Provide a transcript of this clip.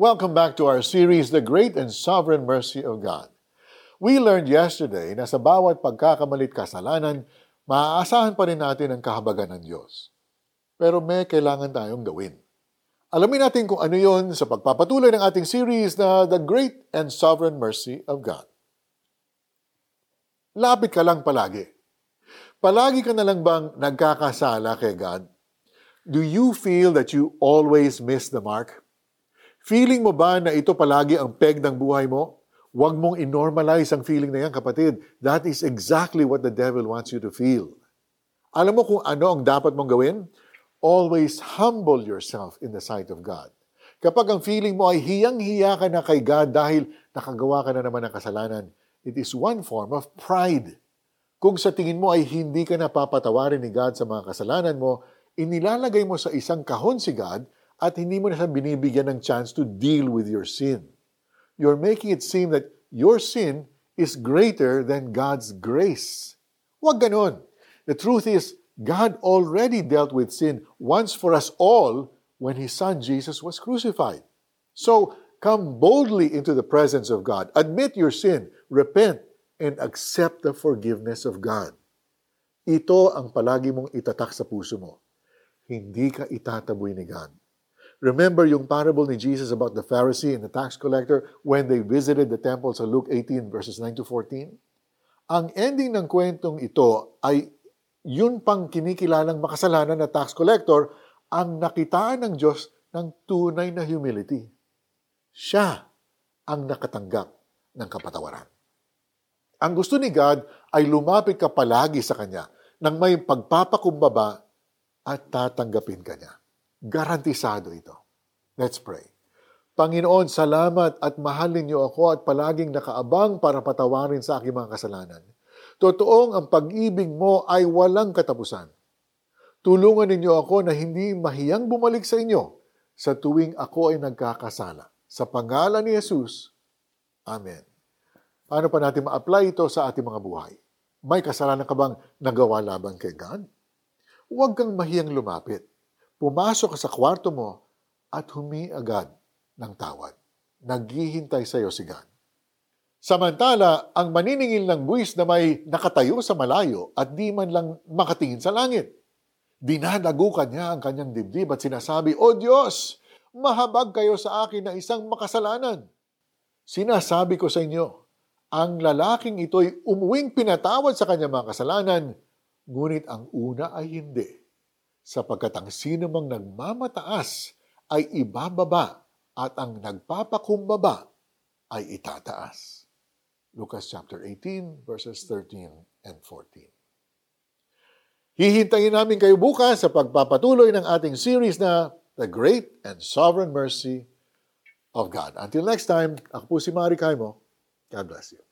Welcome back to our series, The Great and Sovereign Mercy of God. We learned yesterday na sa bawat pagkakamalit kasalanan, maaasahan pa rin natin ang kahabagan ng Diyos. Pero may kailangan tayong gawin. Alamin natin kung ano yon sa pagpapatuloy ng ating series na The Great and Sovereign Mercy of God. Lapit ka lang palagi. Palagi ka na lang bang nagkakasala kay God? Do you feel that you always miss the mark? Feeling mo ba na ito palagi ang peg ng buhay mo? Huwag mong inormalize ang feeling na yan, kapatid. That is exactly what the devil wants you to feel. Alam mo kung ano ang dapat mong gawin? Always humble yourself in the sight of God. Kapag ang feeling mo ay hiyang-hiya ka na kay God dahil nakagawa ka na naman ng kasalanan, it is one form of pride. Kung sa tingin mo ay hindi ka napapatawarin ni God sa mga kasalanan mo, inilalagay mo sa isang kahon si God at hindi mo na siya binibigyan ng chance to deal with your sin. You're making it seem that your sin is greater than God's grace. Huwag ganon. The truth is, God already dealt with sin once for us all when His Son Jesus was crucified. So, come boldly into the presence of God. Admit your sin, repent, and accept the forgiveness of God. Ito ang palagi mong itatak sa puso mo. Hindi ka itataboy ni God. Remember yung parable ni Jesus about the Pharisee and the tax collector when they visited the temple sa Luke 18 verses 9 to 14? Ang ending ng kwentong ito ay yun pang kinikilalang makasalanan na tax collector ang nakitaan ng Diyos ng tunay na humility. Siya ang nakatanggap ng kapatawaran. Ang gusto ni God ay lumapit ka palagi sa Kanya nang may pagpapakumbaba at tatanggapin ka niya. Garantisado ito. Let's pray. Panginoon, salamat at mahalin niyo ako at palaging nakaabang para patawarin sa aking mga kasalanan. Totoong ang pag-ibig mo ay walang katapusan. Tulungan ninyo ako na hindi mahiyang bumalik sa inyo sa tuwing ako ay nagkakasala. Sa pangalan ni Jesus, Amen. Paano pa natin ma-apply ito sa ating mga buhay? May kasalanan ka bang nagawa laban kay God? Huwag kang mahiyang lumapit. Pumasok ka sa kwarto mo at humi agad ng tawad. Naghihintay sa iyo si God. Samantala, ang maniningil ng buwis na may nakatayo sa malayo at di man lang makatingin sa langit. Dinadagukan niya ang kanyang dibdib at sinasabi, O Diyos, mahabag kayo sa akin na isang makasalanan. Sinasabi ko sa inyo, ang lalaking ito'y umuwing pinatawad sa kanyang mga kasalanan, ngunit ang una ay hindi, sapagkat ang sino mang nagmamataas ay ibababa at ang nagpapakumbaba ay itataas. Lucas chapter 18 verses 13 and 14. Hihintayin namin kayo bukas sa pagpapatuloy ng ating series na The Great and Sovereign Mercy of God. Until next time, ako po si Mari Kaimo. God bless you.